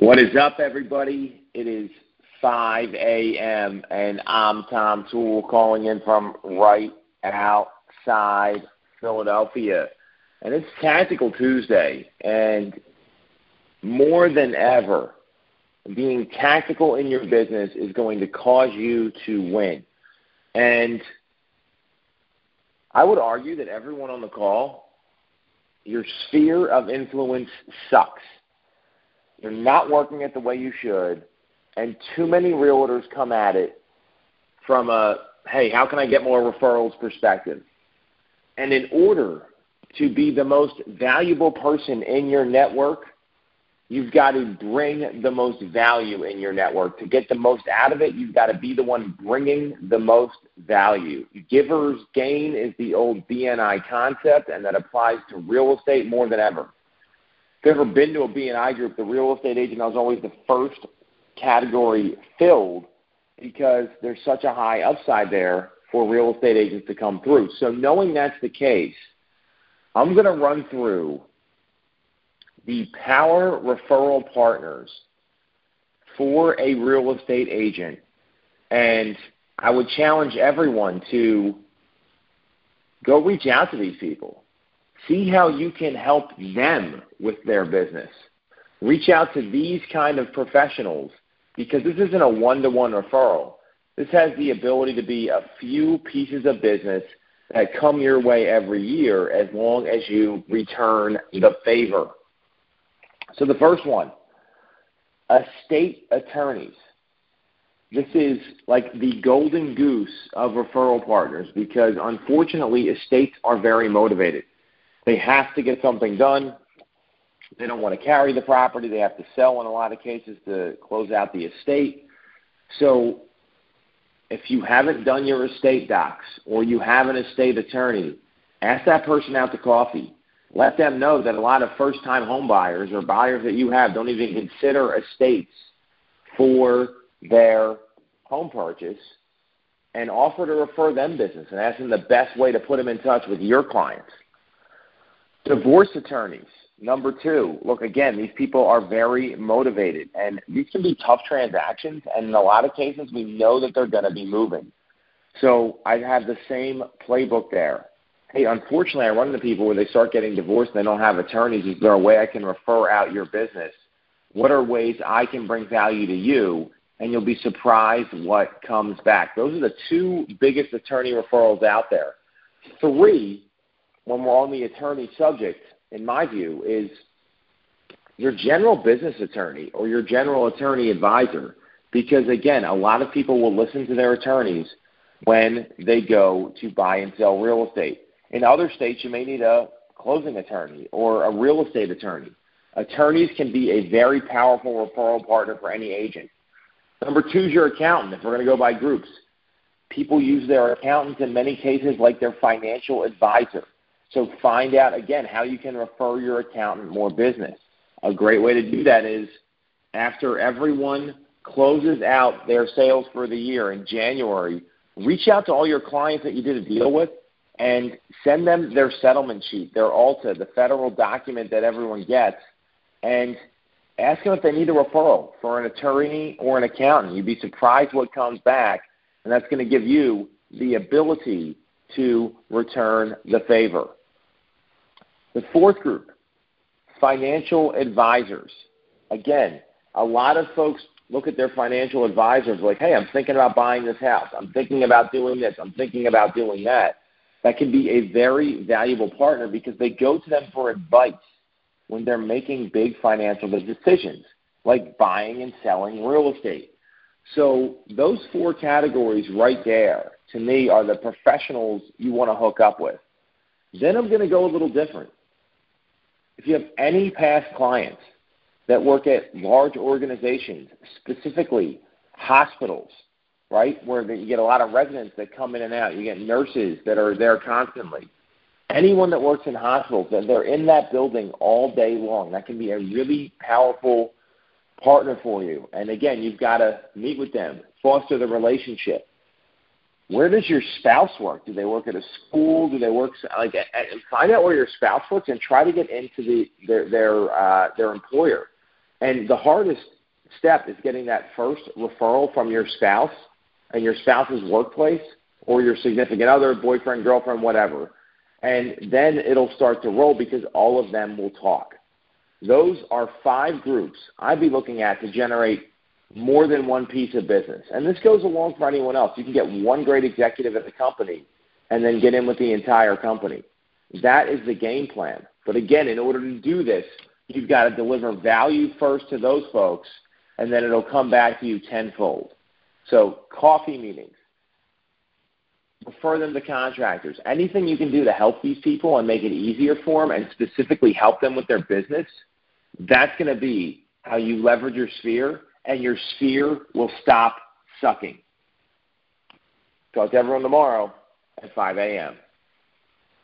What is up, everybody? It is 5 a.m. and I'm Tom Toole calling in from right outside Philadelphia. And it's Tactical Tuesday. And more than ever, being tactical in your business is going to cause you to win. And I would argue that everyone on the call, your sphere of influence sucks you're not working it the way you should, and too many realtors come at it from a hey, how can I get more referrals perspective? And in order to be the most valuable person in your network, you've got to bring the most value in your network. To get the most out of it, you've got to be the one bringing the most value. Givers gain is the old BNI concept, and that applies to real estate more than ever if you've ever been to a BNI group, the real estate agent is always the first category filled because there's such a high upside there for real estate agents to come through. So knowing that's the case, I'm going to run through the power referral partners for a real estate agent. And I would challenge everyone to go reach out to these people. See how you can help them with their business. Reach out to these kind of professionals because this isn't a one to one referral. This has the ability to be a few pieces of business that come your way every year as long as you return the favor. So the first one, estate attorneys. This is like the golden goose of referral partners because unfortunately estates are very motivated. They have to get something done. They don't want to carry the property. They have to sell in a lot of cases to close out the estate. So if you haven't done your estate docs or you have an estate attorney, ask that person out to coffee. Let them know that a lot of first time home buyers or buyers that you have don't even consider estates for their home purchase and offer to refer them business and ask them the best way to put them in touch with your clients. Divorce attorneys, number two. Look, again, these people are very motivated, and these can be tough transactions, and in a lot of cases, we know that they're going to be moving. So I have the same playbook there. Hey, unfortunately, I run into people where they start getting divorced and they don't have attorneys. Is there a way I can refer out your business? What are ways I can bring value to you? And you'll be surprised what comes back. Those are the two biggest attorney referrals out there. Three when we're on the attorney subject, in my view, is your general business attorney or your general attorney advisor. Because again, a lot of people will listen to their attorneys when they go to buy and sell real estate. In other states, you may need a closing attorney or a real estate attorney. Attorneys can be a very powerful referral partner for any agent. Number two is your accountant, if we're going to go by groups. People use their accountants in many cases like their financial advisor. So find out again how you can refer your accountant more business. A great way to do that is after everyone closes out their sales for the year in January, reach out to all your clients that you did a deal with and send them their settlement sheet, their ALTA, the federal document that everyone gets, and ask them if they need a referral for an attorney or an accountant. You'd be surprised what comes back, and that's going to give you the ability to return the favor. The fourth group, financial advisors. Again, a lot of folks look at their financial advisors like, hey, I'm thinking about buying this house. I'm thinking about doing this. I'm thinking about doing that. That can be a very valuable partner because they go to them for advice when they're making big financial decisions, like buying and selling real estate. So those four categories right there, to me, are the professionals you want to hook up with. Then I'm going to go a little different if you have any past clients that work at large organizations, specifically hospitals, right, where you get a lot of residents that come in and out, you get nurses that are there constantly. Anyone that works in hospitals, and they're in that building all day long. That can be a really powerful partner for you. And again, you've got to meet with them, foster the relationship. Where does your spouse work? Do they work at a school? Do they work like? Find out where your spouse works and try to get into the their their uh, their employer. And the hardest step is getting that first referral from your spouse and your spouse's workplace or your significant other, boyfriend, girlfriend, whatever. And then it'll start to roll because all of them will talk. Those are five groups I'd be looking at to generate more than one piece of business. And this goes along for anyone else. You can get one great executive at the company and then get in with the entire company. That is the game plan. But again, in order to do this, you've got to deliver value first to those folks, and then it'll come back to you tenfold. So, coffee meetings, refer them to contractors. Anything you can do to help these people and make it easier for them and specifically help them with their business, that's going to be how you leverage your sphere and your sphere will stop sucking. Talk to everyone tomorrow at 5 a.m.